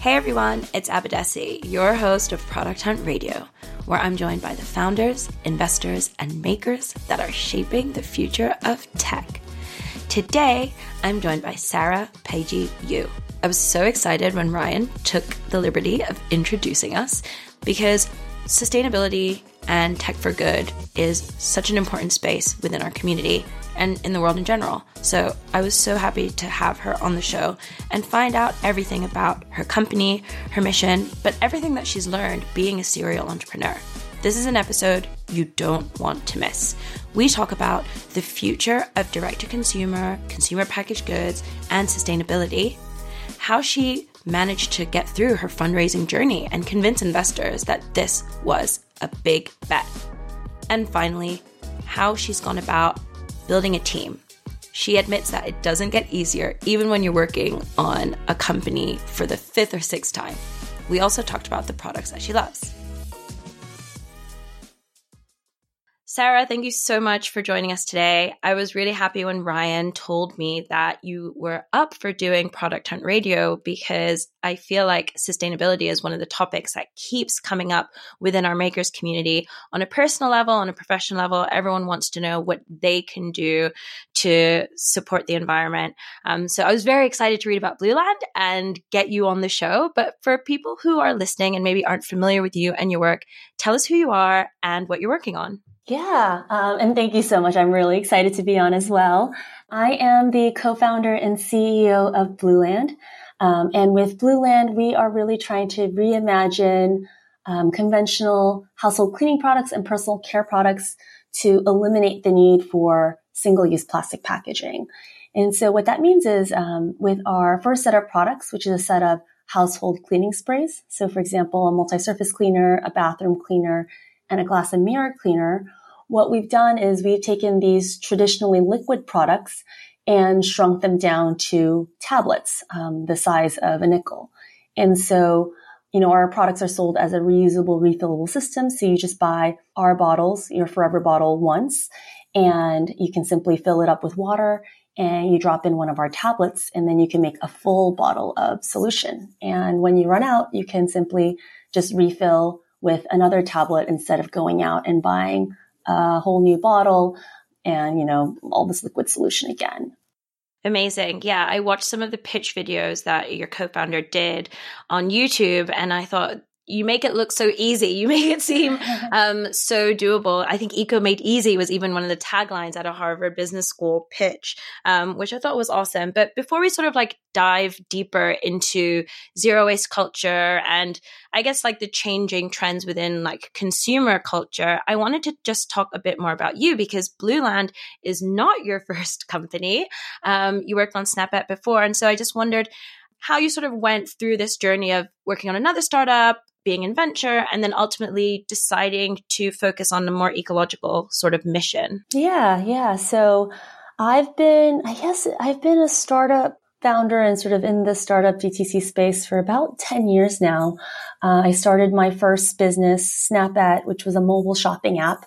Hey everyone, it's Abadesi, your host of Product Hunt Radio, where I'm joined by the founders, investors, and makers that are shaping the future of tech. Today, I'm joined by Sarah Paiji Yu. I was so excited when Ryan took the liberty of introducing us because sustainability and tech for good is such an important space within our community and in the world in general. So I was so happy to have her on the show and find out everything about her company, her mission, but everything that she's learned being a serial entrepreneur. This is an episode you don't want to miss. We talk about the future of direct to consumer, consumer packaged goods, and sustainability, how she managed to get through her fundraising journey and convince investors that this was a big bet. And finally, how she's gone about building a team. She admits that it doesn't get easier even when you're working on a company for the fifth or sixth time. We also talked about the products that she loves. Sarah, thank you so much for joining us today. I was really happy when Ryan told me that you were up for doing Product Hunt Radio because I feel like sustainability is one of the topics that keeps coming up within our makers community on a personal level, on a professional level. Everyone wants to know what they can do to support the environment. Um, so I was very excited to read about Blueland and get you on the show. But for people who are listening and maybe aren't familiar with you and your work, tell us who you are and what you're working on. Yeah, um, and thank you so much. I'm really excited to be on as well. I am the co-founder and CEO of Blueland. Um, and with Blueland, we are really trying to reimagine um, conventional household cleaning products and personal care products to eliminate the need for single-use plastic packaging. And so what that means is um, with our first set of products, which is a set of household cleaning sprays. So for example, a multi-surface cleaner, a bathroom cleaner, and a glass and mirror cleaner, what we've done is we've taken these traditionally liquid products and shrunk them down to tablets, um, the size of a nickel. And so, you know, our products are sold as a reusable, refillable system. So you just buy our bottles, your forever bottle once, and you can simply fill it up with water and you drop in one of our tablets and then you can make a full bottle of solution. And when you run out, you can simply just refill with another tablet instead of going out and buying a whole new bottle and, you know, all this liquid solution again. Amazing. Yeah, I watched some of the pitch videos that your co founder did on YouTube, and I thought you make it look so easy. You make it seem um, so doable. I think "Eco made easy" was even one of the taglines at a Harvard Business School pitch, um, which I thought was awesome. But before we sort of like dive deeper into zero waste culture and I guess like the changing trends within like consumer culture, I wanted to just talk a bit more about you because Blueland is not your first company. Um, you worked on Snapette before, and so I just wondered how you sort of went through this journey of working on another startup, being in venture and then ultimately deciding to focus on a more ecological sort of mission? Yeah, yeah. So I've been, I guess I've been a startup founder and sort of in the startup DTC space for about 10 years now. Uh, I started my first business, Snapette, which was a mobile shopping app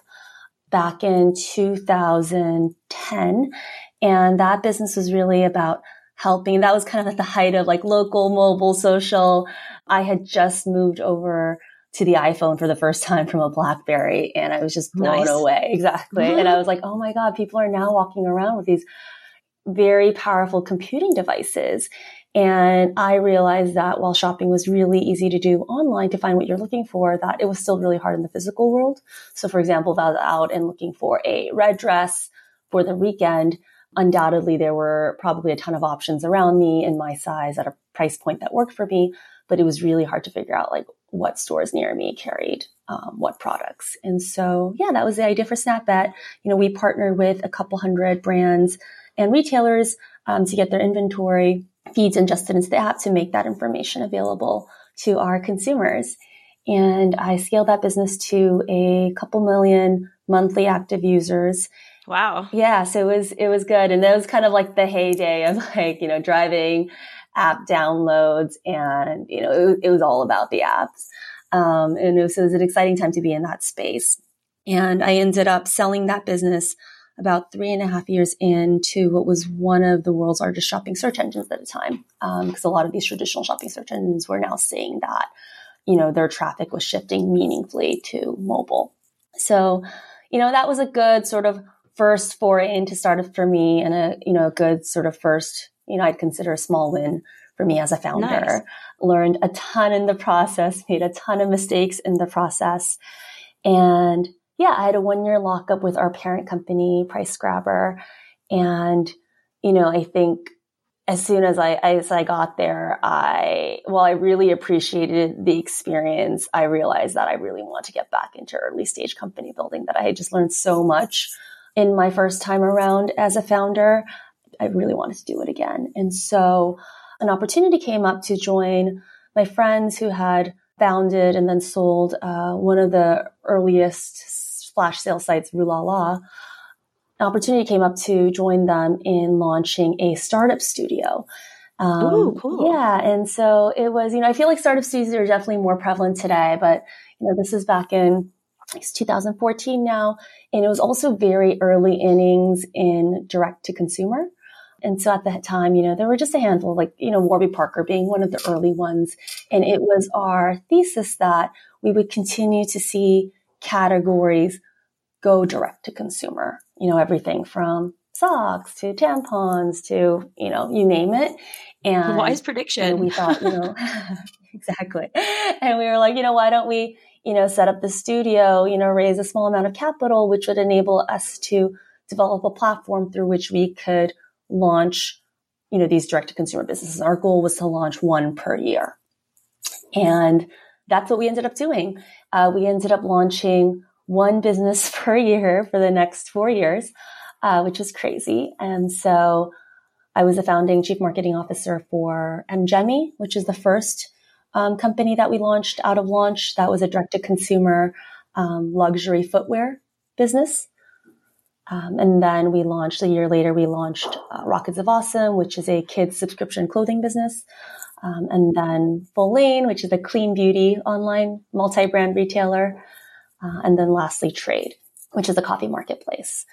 back in 2010. And that business was really about helping. That was kind of at the height of like local, mobile, social. I had just moved over to the iPhone for the first time from a Blackberry and I was just blown nice. away. Exactly. Mm-hmm. And I was like, oh my God, people are now walking around with these very powerful computing devices. And I realized that while shopping was really easy to do online to find what you're looking for, that it was still really hard in the physical world. So for example, if I was out and looking for a red dress for the weekend, undoubtedly there were probably a ton of options around me in my size at a price point that worked for me but it was really hard to figure out like what stores near me carried um, what products. And so yeah that was the idea for Snapette you know we partnered with a couple hundred brands and retailers um, to get their inventory feeds ingested into the app to make that information available to our consumers. And i scaled that business to a couple million monthly active users Wow. Yeah. So it was, it was good. And that was kind of like the heyday of like, you know, driving app downloads and, you know, it, it was all about the apps. Um, and it was, it was, an exciting time to be in that space. And I ended up selling that business about three and a half years into what was one of the world's largest shopping search engines at the time. Because um, a lot of these traditional shopping search engines were now seeing that, you know, their traffic was shifting meaningfully to mobile. So, you know, that was a good sort of first foray into startup for me and a, you know, a good sort of first, you know, I'd consider a small win for me as a founder. Nice. Learned a ton in the process, made a ton of mistakes in the process. And yeah, I had a one year lockup with our parent company, PriceGrabber. And, you know, I think as soon as I, as I got there, I, while I really appreciated the experience, I realized that I really want to get back into early stage company building, that I had just learned so much in my first time around as a founder. I really wanted to do it again. And so an opportunity came up to join my friends who had founded and then sold uh, one of the earliest flash sale sites, Rue La La. An opportunity came up to join them in launching a startup studio. Um, Ooh, cool. Yeah. And so it was, you know, I feel like startup studios are definitely more prevalent today, but, you know, this is back in it's 2014 now. And it was also very early innings in direct to consumer. And so at that time, you know, there were just a handful, like, you know, Warby Parker being one of the early ones. And it was our thesis that we would continue to see categories go direct to consumer, you know, everything from socks to tampons to, you know, you name it. And wise prediction. You know, we thought, you know, exactly. And we were like, you know, why don't we, you know, set up the studio, you know, raise a small amount of capital, which would enable us to develop a platform through which we could launch, you know, these direct to consumer businesses. Our goal was to launch one per year. And that's what we ended up doing. Uh, we ended up launching one business per year for the next four years, uh, which was crazy. And so I was a founding chief marketing officer for M.Gemi, which is the first um, company that we launched out of launch. That was a direct to consumer um, luxury footwear business. Um, and then we launched a year later, we launched uh, Rockets of Awesome, which is a kids subscription clothing business. Um, and then Follain, which is a clean beauty online multi-brand retailer. Uh, and then lastly, Trade, which is a coffee marketplace.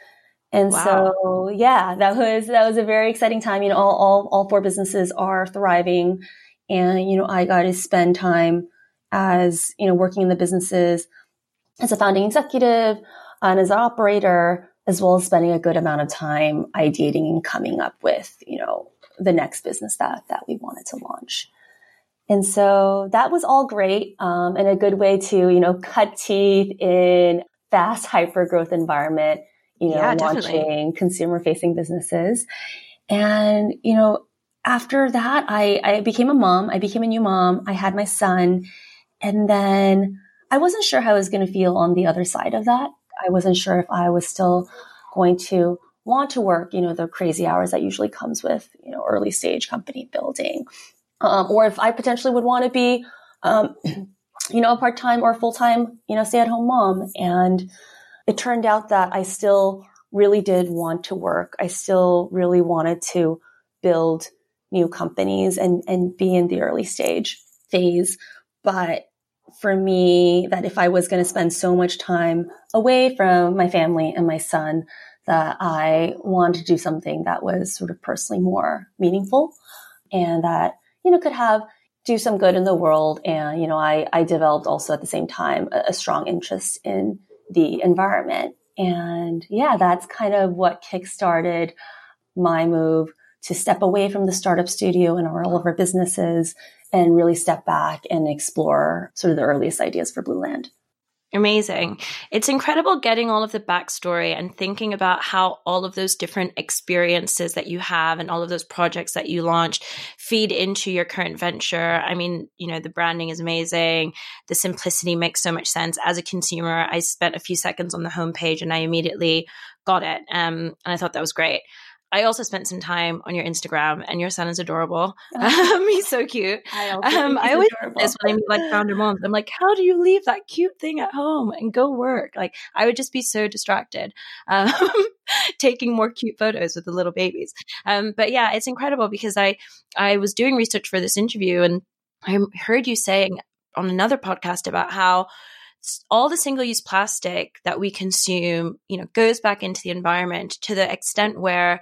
And wow. so, yeah, that was, that was a very exciting time. You know, all, all, all four businesses are thriving. And, you know, I got to spend time as, you know, working in the businesses as a founding executive and as an operator as well as spending a good amount of time ideating and coming up with, you know, the next business that, that we wanted to launch. And so that was all great um, and a good way to, you know, cut teeth in fast hyper growth environment, you know, yeah, launching consumer facing businesses. And, you know, after that, I, I became a mom. I became a new mom. I had my son. And then I wasn't sure how I was going to feel on the other side of that. I wasn't sure if I was still going to want to work, you know, the crazy hours that usually comes with, you know, early stage company building. Um, or if I potentially would want to be, um, you know, a part time or full time, you know, stay at home mom. And it turned out that I still really did want to work. I still really wanted to build new companies and, and be in the early stage phase. But for me that if I was going to spend so much time away from my family and my son, that I wanted to do something that was sort of personally more meaningful and that, you know, could have do some good in the world. And, you know, I, I developed also at the same time a, a strong interest in the environment. And yeah, that's kind of what kickstarted my move to step away from the startup studio and all of our businesses and really step back and explore sort of the earliest ideas for Blueland. Amazing. It's incredible getting all of the backstory and thinking about how all of those different experiences that you have and all of those projects that you launched feed into your current venture. I mean, you know, the branding is amazing. The simplicity makes so much sense. As a consumer, I spent a few seconds on the homepage and I immediately got it. Um, and I thought that was great. I also spent some time on your Instagram, and your son is adorable. Oh. Um, he's so cute. I, um, I always adorable. this when I meet like founder moms. I'm like, how do you leave that cute thing at home and go work? Like, I would just be so distracted, um, taking more cute photos with the little babies. Um, but yeah, it's incredible because I I was doing research for this interview, and I heard you saying on another podcast about how all the single use plastic that we consume, you know, goes back into the environment to the extent where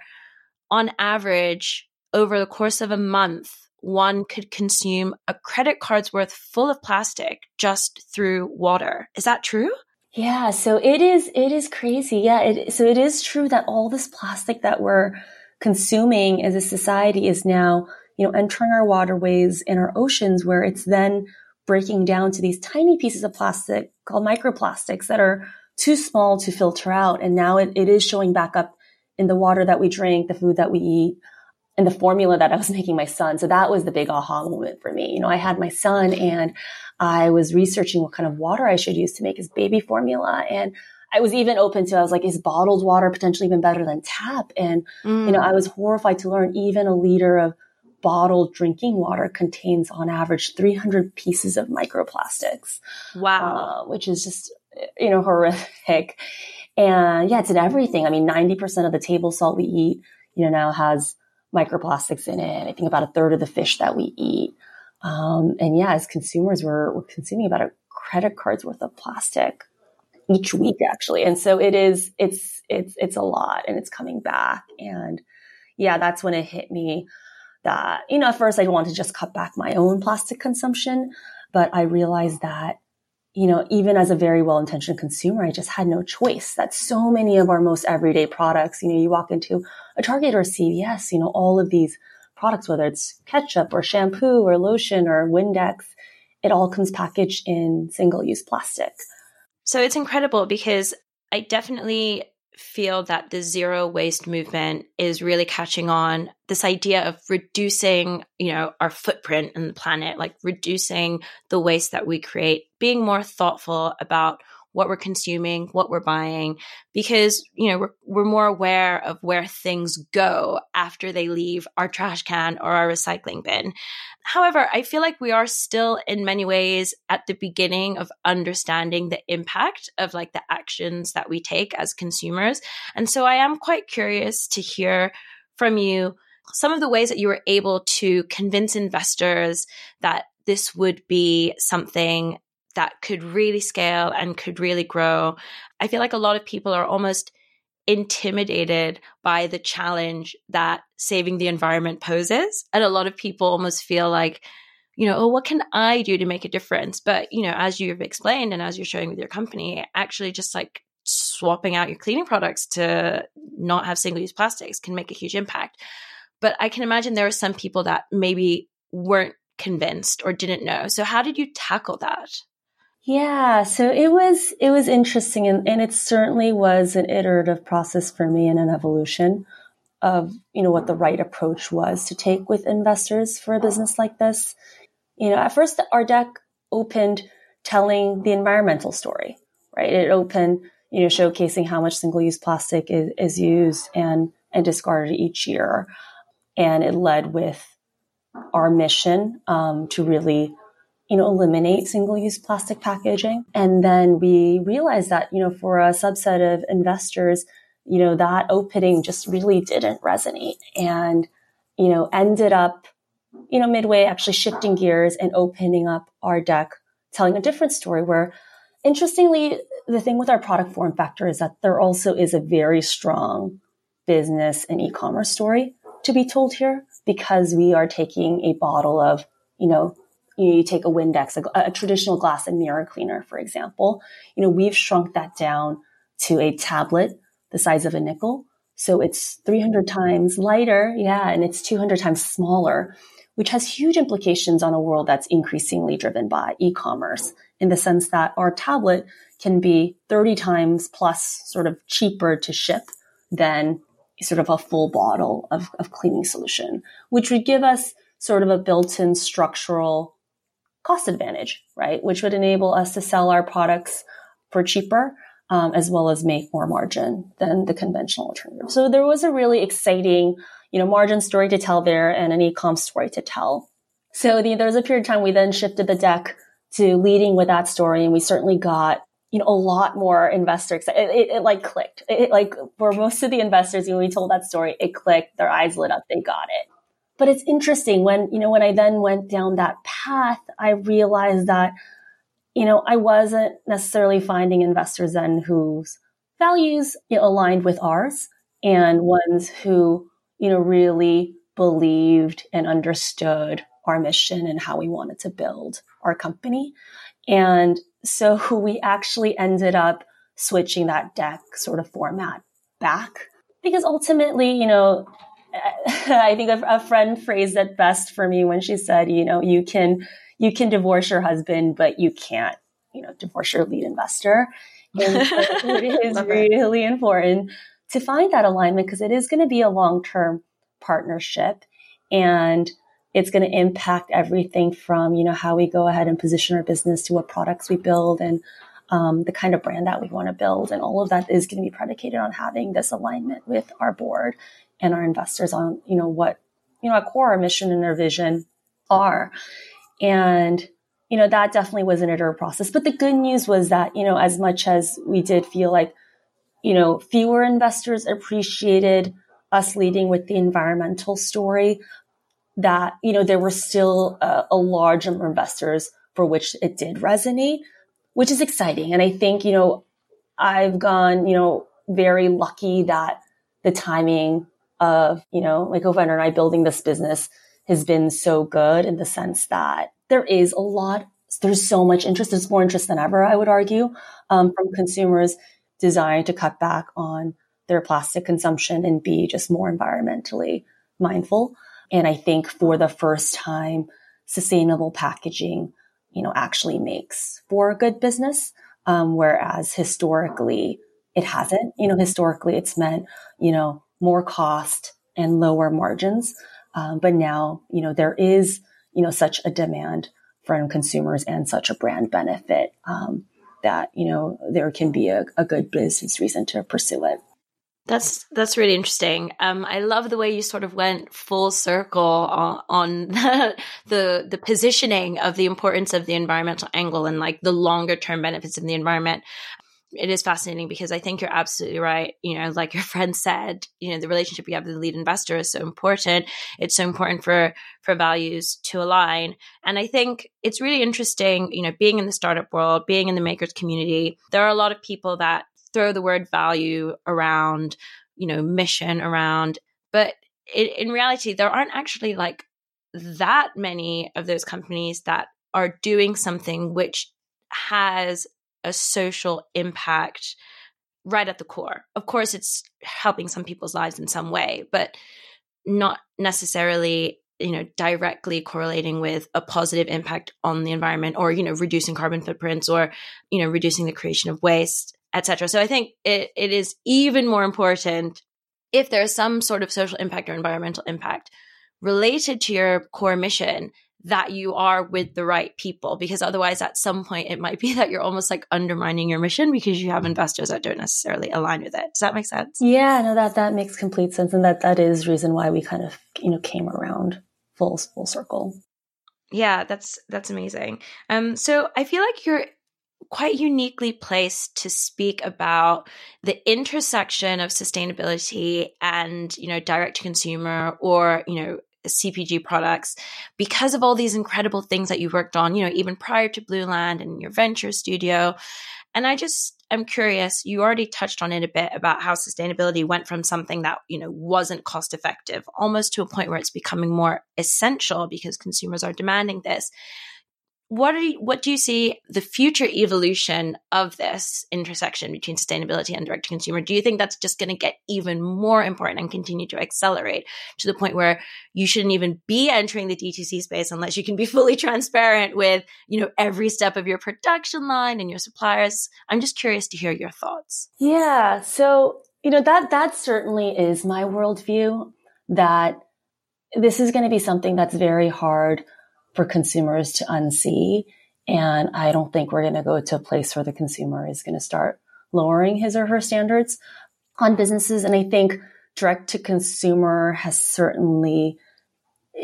on average over the course of a month, one could consume a credit card's worth full of plastic just through water. Is that true? Yeah, so it is it is crazy. Yeah, it, so it is true that all this plastic that we're consuming as a society is now, you know, entering our waterways and our oceans where it's then breaking down to these tiny pieces of plastic called microplastics that are too small to filter out. And now it, it is showing back up in the water that we drink, the food that we eat, and the formula that I was making my son. So that was the big aha moment for me. You know, I had my son and I was researching what kind of water I should use to make his baby formula. And I was even open to, I was like, is bottled water potentially even better than tap? And, mm. you know, I was horrified to learn even a liter of bottled drinking water contains on average 300 pieces of microplastics. Wow. Uh, which is just, you know, horrific. And yeah, it's in everything. I mean, 90% of the table salt we eat, you know, now has microplastics in it. I think about a third of the fish that we eat. Um, and yeah, as consumers, we're, we're consuming about a credit card's worth of plastic each week, actually. And so it is, it's, it's, it's a lot and it's coming back. And yeah, that's when it hit me that, you know, at first I wanted to just cut back my own plastic consumption, but I realized that, you know, even as a very well intentioned consumer, I just had no choice. That so many of our most everyday products, you know, you walk into a Target or a CVS, you know, all of these products, whether it's ketchup or shampoo or lotion or Windex, it all comes packaged in single use plastic. So it's incredible because I definitely feel that the zero waste movement is really catching on this idea of reducing you know our footprint in the planet like reducing the waste that we create being more thoughtful about what we're consuming, what we're buying, because, you know, we're, we're more aware of where things go after they leave our trash can or our recycling bin. However, I feel like we are still in many ways at the beginning of understanding the impact of like the actions that we take as consumers. And so I am quite curious to hear from you some of the ways that you were able to convince investors that this would be something that could really scale and could really grow. I feel like a lot of people are almost intimidated by the challenge that saving the environment poses. And a lot of people almost feel like, you know, oh, what can I do to make a difference? But, you know, as you've explained and as you're showing with your company, actually just like swapping out your cleaning products to not have single use plastics can make a huge impact. But I can imagine there are some people that maybe weren't convinced or didn't know. So, how did you tackle that? Yeah, so it was it was interesting and, and it certainly was an iterative process for me and an evolution of, you know, what the right approach was to take with investors for a business like this. You know, at first our deck opened telling the environmental story, right? It opened, you know, showcasing how much single-use plastic is, is used and and discarded each year. And it led with our mission um, to really you know, eliminate single use plastic packaging. And then we realized that, you know, for a subset of investors, you know, that opening just really didn't resonate and, you know, ended up, you know, midway actually shifting gears and opening up our deck, telling a different story where interestingly, the thing with our product form factor is that there also is a very strong business and e-commerce story to be told here because we are taking a bottle of, you know, you, know, you take a Windex, a, a traditional glass and mirror cleaner, for example. You know, we've shrunk that down to a tablet the size of a nickel. So it's 300 times lighter. Yeah. And it's 200 times smaller, which has huge implications on a world that's increasingly driven by e-commerce in the sense that our tablet can be 30 times plus sort of cheaper to ship than sort of a full bottle of, of cleaning solution, which would give us sort of a built-in structural cost advantage, right? Which would enable us to sell our products for cheaper, um, as well as make more margin than the conventional alternative. So there was a really exciting, you know, margin story to tell there and an e-com story to tell. So the, there was a period of time we then shifted the deck to leading with that story, and we certainly got you know a lot more investors. It, it, it like clicked. It, it, like for most of the investors, when we told that story, it clicked. Their eyes lit up. They got it. But it's interesting when, you know, when I then went down that path, I realized that, you know, I wasn't necessarily finding investors then whose values you know, aligned with ours and ones who, you know, really believed and understood our mission and how we wanted to build our company. And so we actually ended up switching that deck sort of format back because ultimately, you know, I think a, a friend phrased it best for me when she said, you know, you can, you can divorce your husband, but you can't, you know, divorce your lead investor. And so it is really important to find that alignment because it is going to be a long-term partnership and it's going to impact everything from, you know, how we go ahead and position our business to what products we build and um, the kind of brand that we want to build. And all of that is going to be predicated on having this alignment with our board and our investors on, you know, what, you know, our core, our mission and our vision are. And, you know, that definitely was an iterative process. But the good news was that, you know, as much as we did feel like, you know, fewer investors appreciated us leading with the environmental story, that, you know, there were still a, a large number of investors for which it did resonate, which is exciting. And I think, you know, I've gone, you know, very lucky that the timing of, you know, my co-founder and I building this business has been so good in the sense that there is a lot, there's so much interest. There's more interest than ever, I would argue, um, from consumers desiring to cut back on their plastic consumption and be just more environmentally mindful. And I think for the first time, sustainable packaging, you know, actually makes for a good business. Um, whereas historically it hasn't, you know, historically it's meant, you know, more cost and lower margins. Um, but now, you know, there is, you know, such a demand from consumers and such a brand benefit um, that, you know, there can be a, a good business reason to pursue it. That's that's really interesting. Um, I love the way you sort of went full circle on, on the, the, the positioning of the importance of the environmental angle and like the longer term benefits of the environment it is fascinating because I think you're absolutely right. You know, like your friend said, you know, the relationship you have with the lead investor is so important. It's so important for for values to align. And I think it's really interesting, you know, being in the startup world, being in the makers community, there are a lot of people that throw the word value around, you know, mission around, but it, in reality, there aren't actually like that many of those companies that are doing something which has a social impact right at the core. Of course, it's helping some people's lives in some way, but not necessarily you know directly correlating with a positive impact on the environment or you know reducing carbon footprints or you know reducing the creation of waste etc so i think it, it is even more important if there is some sort of social impact or environmental impact related to your core mission that you are with the right people because otherwise at some point it might be that you're almost like undermining your mission because you have investors that don't necessarily align with it. Does that make sense? Yeah no that that makes complete sense. And that that is reason why we kind of you know came around full full circle. Yeah that's that's amazing. Um so i feel like you're quite uniquely placed to speak about the intersection of sustainability and you know direct to consumer or you know CPG products because of all these incredible things that you've worked on, you know, even prior to Blueland and your venture studio. And I just am curious, you already touched on it a bit about how sustainability went from something that, you know, wasn't cost effective almost to a point where it's becoming more essential because consumers are demanding this what are you, what do you see the future evolution of this intersection between sustainability and direct to consumer? Do you think that's just going to get even more important and continue to accelerate to the point where you shouldn't even be entering the DTC space unless you can be fully transparent with, you know, every step of your production line and your suppliers? I'm just curious to hear your thoughts. Yeah. So, you know, that, that certainly is my worldview that this is going to be something that's very hard for consumers to unsee. And I don't think we're going to go to a place where the consumer is going to start lowering his or her standards on businesses. And I think direct to consumer has certainly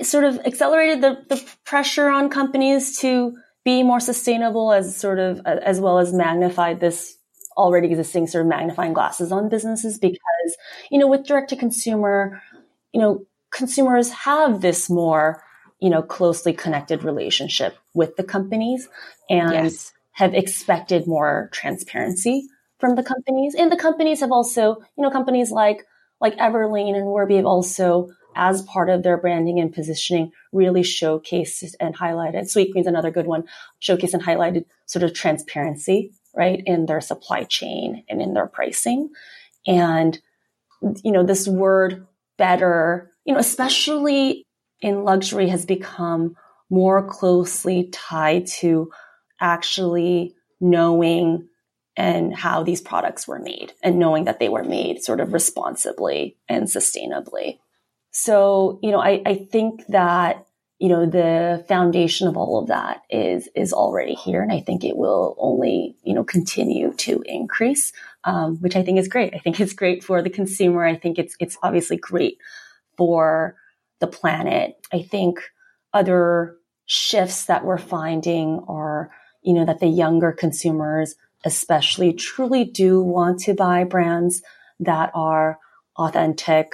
sort of accelerated the, the pressure on companies to be more sustainable as sort of as well as magnified this already existing sort of magnifying glasses on businesses because you know with direct to consumer you know consumers have this more you know, closely connected relationship with the companies. And, yes. have expected more transparency from the companies. And the companies have also, you know, companies like, like Everlane and Warby have also, as part of their branding and positioning, really showcased and highlighted. Sweet Sweetgreen's another good one, showcased and highlighted sort of transparency, right, in their supply chain and in their pricing. And, you know, this word better, you know, especially in luxury has become more closely tied to actually knowing and how these products were made and knowing that they were made sort of responsibly and sustainably. So, you know, I, I think that, you know, the foundation of all of that is, is already here. And I think it will only, you know, continue to increase, um, which I think is great. I think it's great for the consumer. I think it's, it's obviously great for the planet. I think other shifts that we're finding are, you know, that the younger consumers especially truly do want to buy brands that are authentic,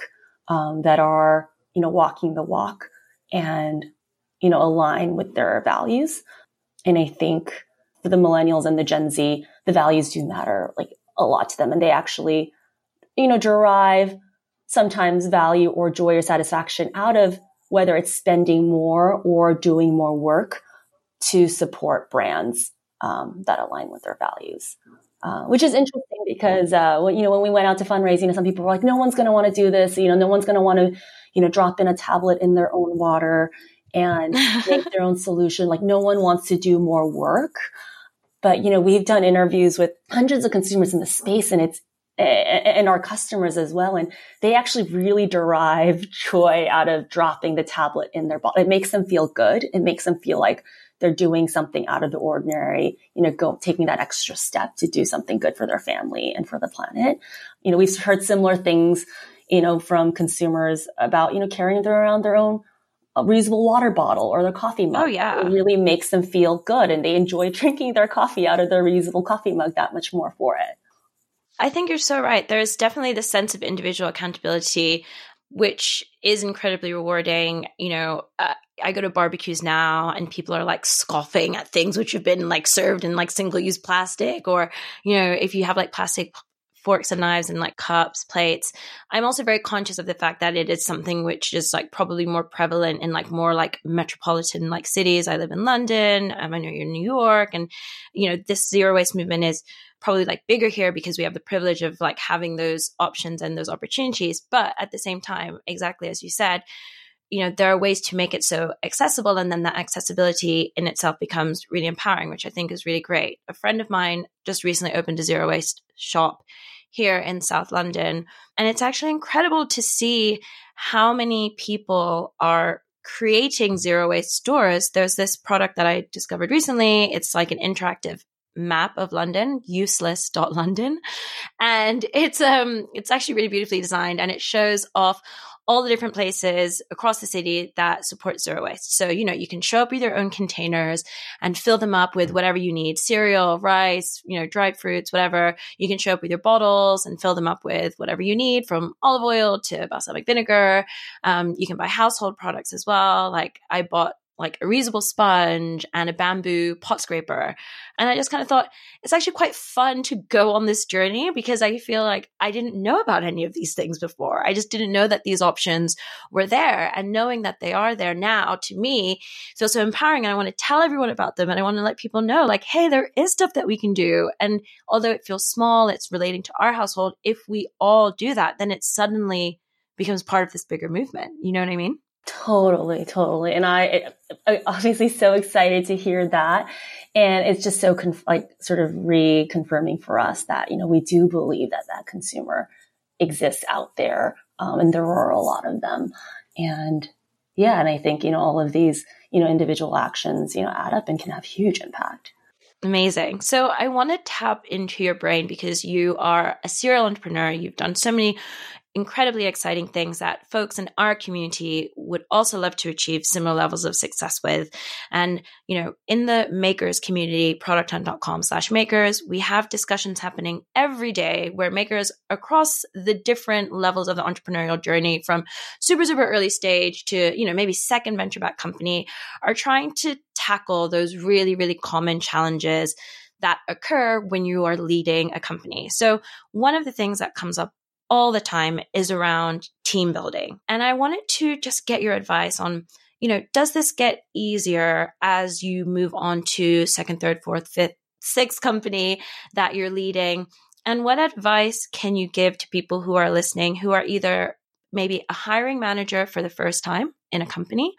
um, that are, you know, walking the walk and, you know, align with their values. And I think for the millennials and the Gen Z, the values do matter like a lot to them. And they actually, you know, derive sometimes value or joy or satisfaction out of whether it's spending more or doing more work to support brands um, that align with their values. Uh, which is interesting because uh, when, you know when we went out to fundraising, you know, some people were like, "No one's going to want to do this." You know, no one's going to want to, you know, drop in a tablet in their own water and make their own solution. Like, no one wants to do more work. But you know, we've done interviews with hundreds of consumers in the space, and it's and our customers as well. And they actually really derive joy out of dropping the tablet in their bottle. It makes them feel good. It makes them feel like they're doing something out of the ordinary, you know, go taking that extra step to do something good for their family and for the planet. You know, we've heard similar things, you know, from consumers about, you know, carrying around their own uh, reusable water bottle or their coffee mug. Oh, yeah. It really makes them feel good and they enjoy drinking their coffee out of their reusable coffee mug that much more for it. I think you're so right. There's definitely the sense of individual accountability which is incredibly rewarding. You know, uh, I go to barbecues now and people are like scoffing at things which have been like served in like single use plastic or, you know, if you have like plastic forks and knives and like cups, plates. I'm also very conscious of the fact that it is something which is like probably more prevalent in like more like metropolitan like cities. I live in London. Um, I know you're in New York and, you know, this zero waste movement is probably like bigger here because we have the privilege of like having those options and those opportunities. But at the same time, exactly as you said, you know, there are ways to make it so accessible. And then that accessibility in itself becomes really empowering, which I think is really great. A friend of mine just recently opened a zero waste shop here in South London. And it's actually incredible to see how many people are creating zero waste stores. There's this product that I discovered recently. It's like an interactive map of London, useless.london. And it's um it's actually really beautifully designed and it shows off all the different places across the city that support zero waste. So, you know, you can show up with your own containers and fill them up with whatever you need cereal, rice, you know, dried fruits, whatever. You can show up with your bottles and fill them up with whatever you need from olive oil to balsamic vinegar. Um, you can buy household products as well. Like I bought like a reusable sponge and a bamboo pot scraper. And I just kind of thought it's actually quite fun to go on this journey because I feel like I didn't know about any of these things before. I just didn't know that these options were there. And knowing that they are there now to me feels so empowering. And I want to tell everyone about them and I want to let people know, like, hey, there is stuff that we can do. And although it feels small, it's relating to our household. If we all do that, then it suddenly becomes part of this bigger movement. You know what I mean? Totally, totally. And I, I obviously so excited to hear that. And it's just so conf- like sort of reconfirming for us that, you know, we do believe that that consumer exists out there. Um, and there are a lot of them. And yeah, and I think, you know, all of these, you know, individual actions, you know, add up and can have huge impact. Amazing. So I want to tap into your brain because you are a serial entrepreneur. You've done so many incredibly exciting things that folks in our community would also love to achieve similar levels of success with. And, you know, in the makers community, producthunt.com slash makers, we have discussions happening every day where makers across the different levels of the entrepreneurial journey from super, super early stage to, you know, maybe second venture back company are trying to tackle those really, really common challenges that occur when you are leading a company. So one of the things that comes up all the time is around team building. And I wanted to just get your advice on, you know, does this get easier as you move on to second, third, fourth, fifth, sixth company that you're leading? And what advice can you give to people who are listening who are either maybe a hiring manager for the first time in a company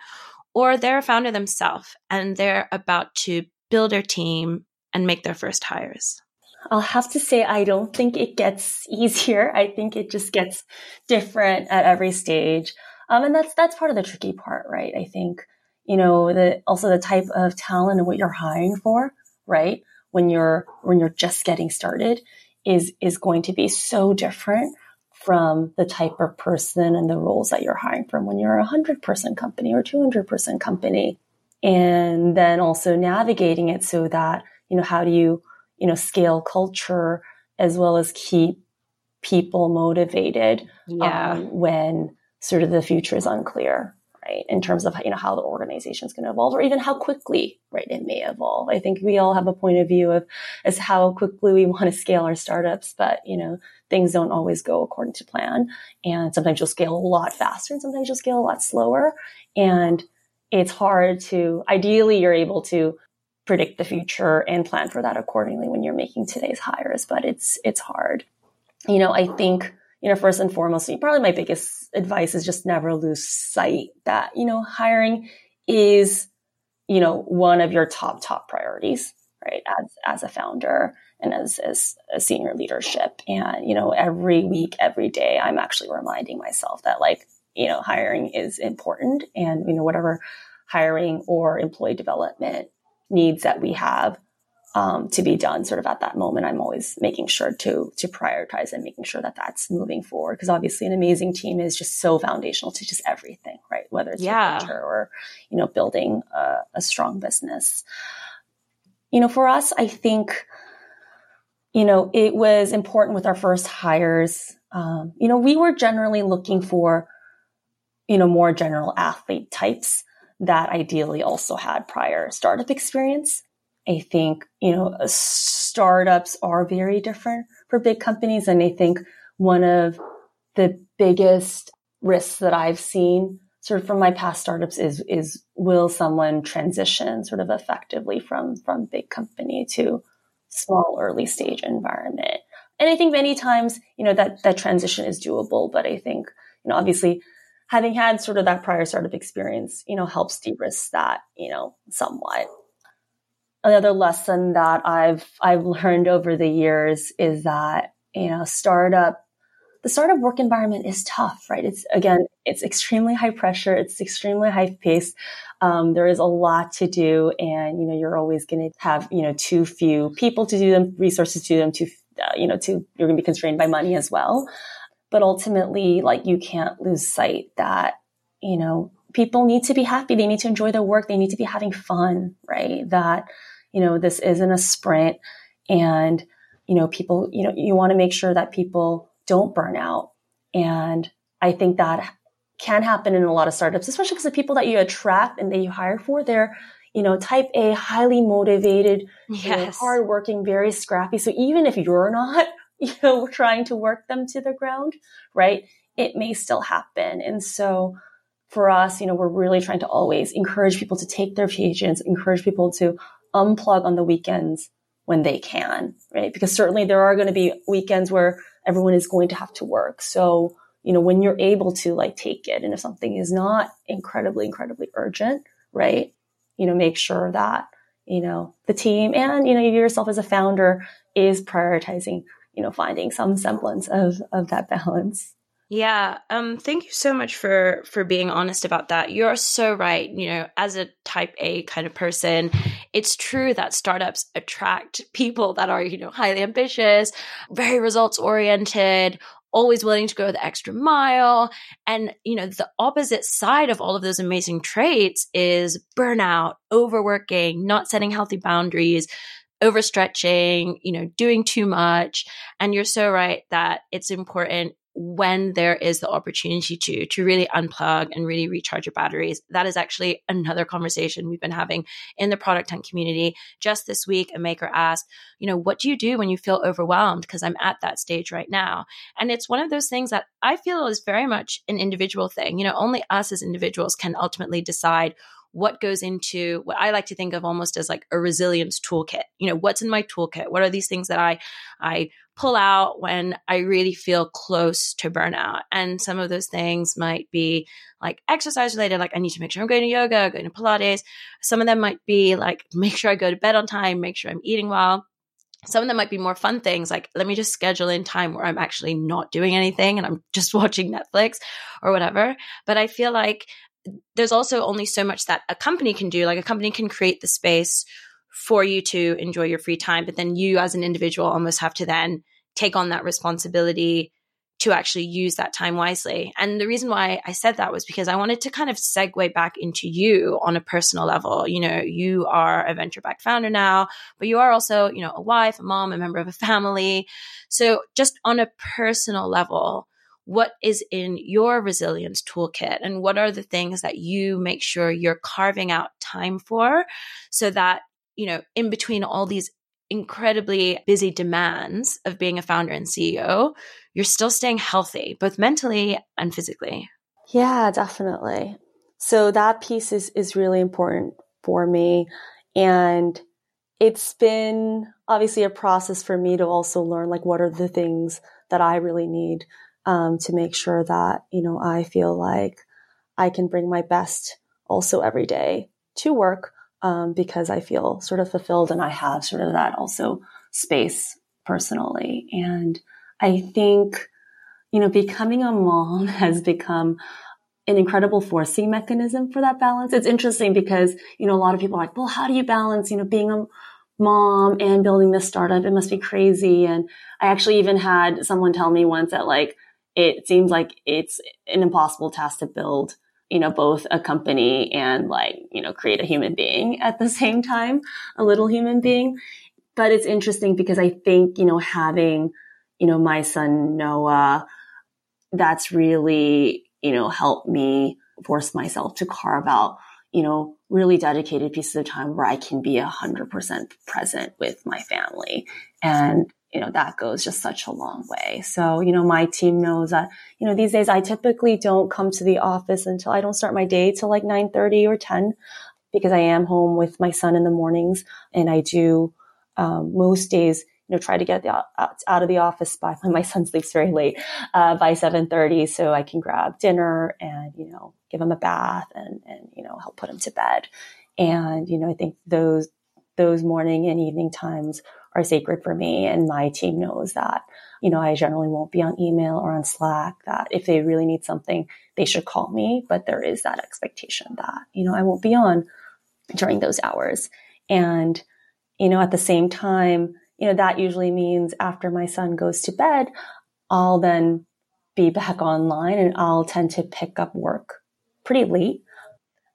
or they're a founder themselves and they're about to build their team and make their first hires? I'll have to say, I don't think it gets easier. I think it just gets different at every stage. Um, and that's, that's part of the tricky part, right? I think, you know, the, also the type of talent and what you're hiring for, right? When you're, when you're just getting started is, is going to be so different from the type of person and the roles that you're hiring from when you're a hundred person company or 200 person company. And then also navigating it so that, you know, how do you, you know, scale culture as well as keep people motivated yeah. um, when sort of the future is unclear, right? In terms of, you know, how the organization is going to evolve or even how quickly, right, it may evolve. I think we all have a point of view of as how quickly we want to scale our startups, but, you know, things don't always go according to plan. And sometimes you'll scale a lot faster and sometimes you'll scale a lot slower. And it's hard to, ideally, you're able to predict the future and plan for that accordingly when you're making today's hires, but it's, it's hard. You know, I think, you know, first and foremost, probably my biggest advice is just never lose sight that, you know, hiring is, you know, one of your top, top priorities, right? As, as a founder and as, as a senior leadership. And, you know, every week, every day, I'm actually reminding myself that like, you know, hiring is important and, you know, whatever hiring or employee development needs that we have um, to be done sort of at that moment i'm always making sure to to prioritize and making sure that that's moving forward. Because obviously an amazing team is just so foundational to just everything right? Whether it's yeah. or you know building a, a strong business. You know for us i think you know it was important with our first hires. Um, you know we were generally looking for you know more general athlete types that ideally also had prior startup experience. I think, you know, startups are very different for big companies. And I think one of the biggest risks that I've seen sort of from my past startups is, is will someone transition sort of effectively from, from big company to small early stage environment? And I think many times, you know, that, that transition is doable, but I think, you know, obviously having had sort of that prior startup experience, you know, helps de-risk that, you know, somewhat. Another lesson that I've, I've learned over the years is that, you know, startup, the startup work environment is tough, right? It's again, it's extremely high pressure. It's extremely high pace. Um, there is a lot to do and, you know, you're always going to have, you know, too few people to do them, resources to them, too, uh, you know, to, you're going to be constrained by money as well. But ultimately, like you can't lose sight that, you know, people need to be happy. They need to enjoy their work. They need to be having fun, right? That, you know, this isn't a sprint and, you know, people, you know, you want to make sure that people don't burn out. And I think that can happen in a lot of startups, especially because the people that you attract and that you hire for, they're, you know, type A, highly motivated, yes. you know, hardworking, very scrappy. So even if you're not, you know, trying to work them to the ground, right? It may still happen. And so for us, you know, we're really trying to always encourage people to take their vacations, encourage people to unplug on the weekends when they can, right? Because certainly there are going to be weekends where everyone is going to have to work. So, you know, when you're able to like take it and if something is not incredibly, incredibly urgent, right? You know, make sure that, you know, the team and, you know, you yourself as a founder is prioritizing you know, finding some semblance of of that balance. Yeah, um thank you so much for for being honest about that. You're so right, you know, as a type A kind of person, it's true that startups attract people that are, you know, highly ambitious, very results oriented, always willing to go the extra mile. And, you know, the opposite side of all of those amazing traits is burnout, overworking, not setting healthy boundaries, overstretching, you know, doing too much. And you're so right that it's important when there is the opportunity to to really unplug and really recharge your batteries. That is actually another conversation we've been having in the product hunt community just this week a maker asked you know what do you do when you feel overwhelmed? Because i'm at that stage right now. And it's one of those things that i feel is very much an individual thing. You know only us as individuals can ultimately decide what goes into what I like to think of almost as like a resilience toolkit. You know, what's in my toolkit? What are these things that I I pull out when I really feel close to burnout? And some of those things might be like exercise related, like I need to make sure I'm going to yoga, going to Pilates. Some of them might be like make sure I go to bed on time, make sure I'm eating well some of them might be more fun things like let me just schedule in time where i'm actually not doing anything and i'm just watching netflix or whatever but i feel like there's also only so much that a company can do. Like a company can create the space for you to enjoy your free time, but then you as an individual almost have to then take on that responsibility to actually use that time wisely. And the reason why I said that was because I wanted to kind of segue back into you on a personal level. You know, you are a venture backed founder now, but you are also, you know, a wife, a mom, a member of a family. So just on a personal level, what is in your resilience toolkit and what are the things that you make sure you're carving out time for so that, you know, in between all these incredibly busy demands of being a founder and CEO, you're still staying healthy, both mentally and physically. Yeah, definitely. So that piece is, is really important for me. And it's been obviously a process for me to also learn like what are the things that I really need um, to make sure that, you know, I feel like I can bring my best also every day to work um, because I feel sort of fulfilled and I have sort of that also space personally. And I think, you know, becoming a mom has become an incredible forcing mechanism for that balance. It's interesting because, you know, a lot of people are like, well, how do you balance, you know, being a mom and building this startup? It must be crazy. And I actually even had someone tell me once that like, it seems like it's an impossible task to build, you know, both a company and like, you know, create a human being at the same time, a little human being. But it's interesting because I think, you know, having, you know, my son Noah, that's really, you know, helped me force myself to carve out, you know, really dedicated pieces of time where I can be a hundred percent present with my family. And you know, that goes just such a long way. So, you know, my team knows that, you know, these days I typically don't come to the office until I don't start my day till like 9 30 or 10 because I am home with my son in the mornings and I do, um, most days, you know, try to get the, out, out of the office by my son sleeps very late, uh, by 7.30 so I can grab dinner and, you know, give him a bath and, and, you know, help put him to bed. And, you know, I think those, those morning and evening times are sacred for me. And my team knows that, you know, I generally won't be on email or on Slack that if they really need something, they should call me. But there is that expectation that, you know, I won't be on during those hours. And, you know, at the same time, you know, that usually means after my son goes to bed, I'll then be back online and I'll tend to pick up work pretty late.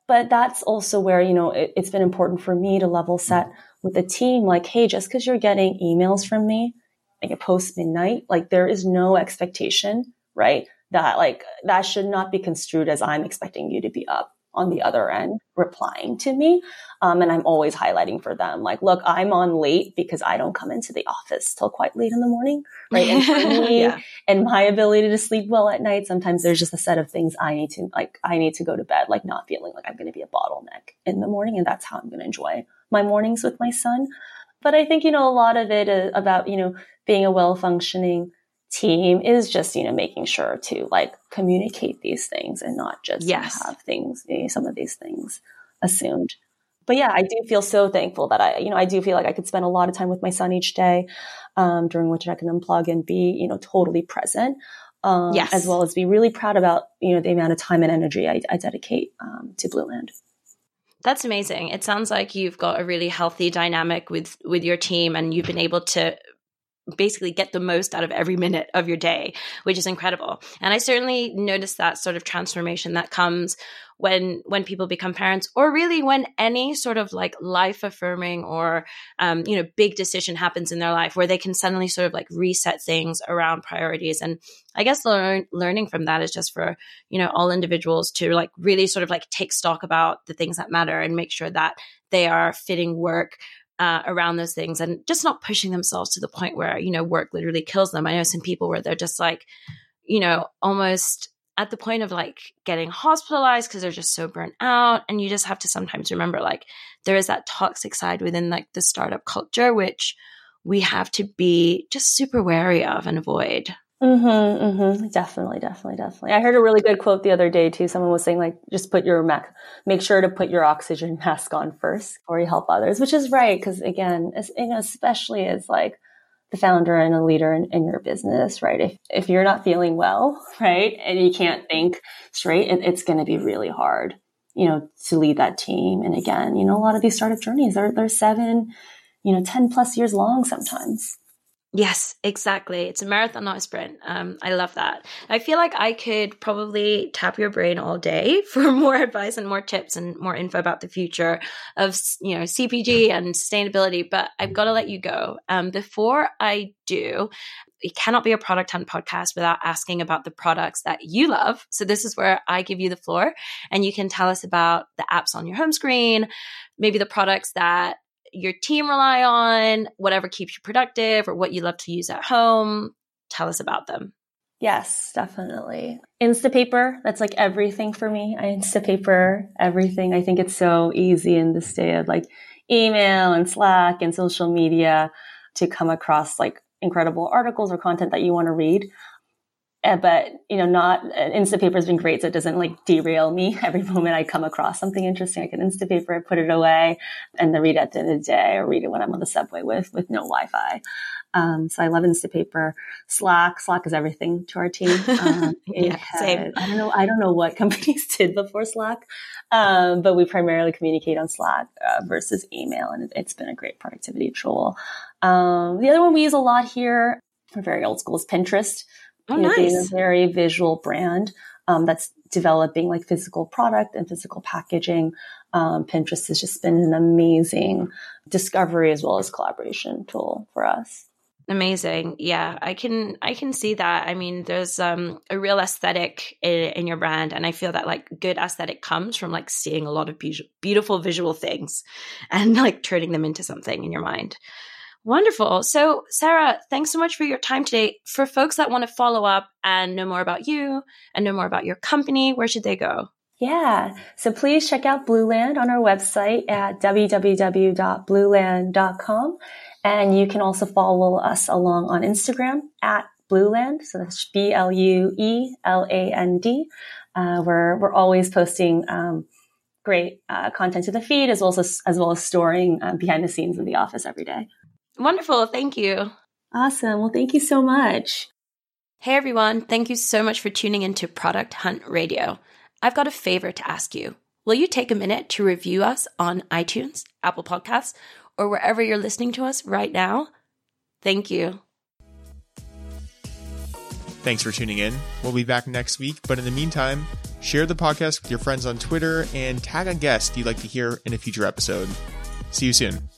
But that's also where, you know, it, has been important for me to level set with the team, like, hey, just because you're getting emails from me, like a post midnight, like there is no expectation, right? That like that should not be construed as I'm expecting you to be up on the other end replying to me. Um, and I'm always highlighting for them, like, look, I'm on late because I don't come into the office till quite late in the morning, right? And me yeah. and my ability to sleep well at night, sometimes there's just a set of things I need to, like, I need to go to bed, like not feeling like I'm going to be a bottleneck in the morning. And that's how I'm going to enjoy my mornings with my son. But I think, you know, a lot of it is about, you know, being a well functioning team is just, you know, making sure to like communicate these things and not just yes. have things, you know, some of these things assumed. But yeah, I do feel so thankful that I, you know, I do feel like I could spend a lot of time with my son each day, um, during which I can unplug and be, you know, totally present. Um, yes. as well as be really proud about, you know, the amount of time and energy I, I dedicate, um, to Blueland. That's amazing. It sounds like you've got a really healthy dynamic with with your team and you've been able to basically get the most out of every minute of your day, which is incredible. And I certainly noticed that sort of transformation that comes when when people become parents or really when any sort of like life affirming or um, you know big decision happens in their life where they can suddenly sort of like reset things around priorities and i guess learn, learning from that is just for you know all individuals to like really sort of like take stock about the things that matter and make sure that they are fitting work uh, around those things and just not pushing themselves to the point where you know work literally kills them. I know some people where they're just like you know almost at the point of like getting hospitalized because they're just so burnt out. And you just have to sometimes remember like there is that toxic side within like the startup culture which we have to be just super wary of and avoid Mm-hmm, mm-hmm. Definitely, definitely, definitely. I heard a really good quote the other day too. Someone was saying like, just put your mac, make sure to put your oxygen mask on first before you help others, which is right. Cause again, you know, especially as like the founder and a leader in, in, your business, right? If, if you're not feeling well, right. And you can't think straight, it, it's going to be really hard, you know, to lead that team. And again, you know, a lot of these startup journeys are, they're seven, you know, 10 plus years long sometimes. Yes, exactly. It's a marathon, not a sprint. Um, I love that. I feel like I could probably tap your brain all day for more advice and more tips and more info about the future of you know CPG and sustainability. But I've got to let you go. Um, before I do, it cannot be a product hunt podcast without asking about the products that you love. So this is where I give you the floor, and you can tell us about the apps on your home screen, maybe the products that your team rely on, whatever keeps you productive, or what you love to use at home. Tell us about them. Yes, definitely. Instapaper, that's like everything for me. I Instapaper everything. I think it's so easy in this day of like email and Slack and social media to come across like incredible articles or content that you want to read. Uh, but you know, not uh, Instapaper has been great, so it doesn't like derail me. Every moment I come across something interesting, I can Instapaper it, put it away, and then read it at the end of the day, or read it when I'm on the subway with with no Wi-Fi. Um, so I love Instapaper. Slack, Slack is everything to our team. Um, yeah, had, same. I don't know. I don't know what companies did before Slack, um, but we primarily communicate on Slack uh, versus email, and it, has been a great productivity tool. Um, the other one we use a lot here, we're very old school, is Pinterest. Oh, you know, nice. Being a very visual brand um, that's developing like physical product and physical packaging. Um, Pinterest has just been an amazing discovery as well as collaboration tool for us. Amazing. Yeah, I can I can see that. I mean, there's um a real aesthetic in, in your brand and I feel that like good aesthetic comes from like seeing a lot of be- beautiful visual things and like turning them into something in your mind. Wonderful. So, Sarah, thanks so much for your time today. For folks that want to follow up and know more about you and know more about your company, where should they go? Yeah. So please check out Blueland on our website at www.blueland.com. And you can also follow us along on Instagram at Blueland. So that's B L U E L A N D. Uh, we're, we're always posting, um, great uh, content to the feed as well as, as well as storing uh, behind the scenes in the office every day. Wonderful. Thank you. Awesome. Well, thank you so much. Hey, everyone. Thank you so much for tuning into Product Hunt Radio. I've got a favor to ask you. Will you take a minute to review us on iTunes, Apple Podcasts, or wherever you're listening to us right now? Thank you. Thanks for tuning in. We'll be back next week, but in the meantime, share the podcast with your friends on Twitter and tag a guest you'd like to hear in a future episode. See you soon.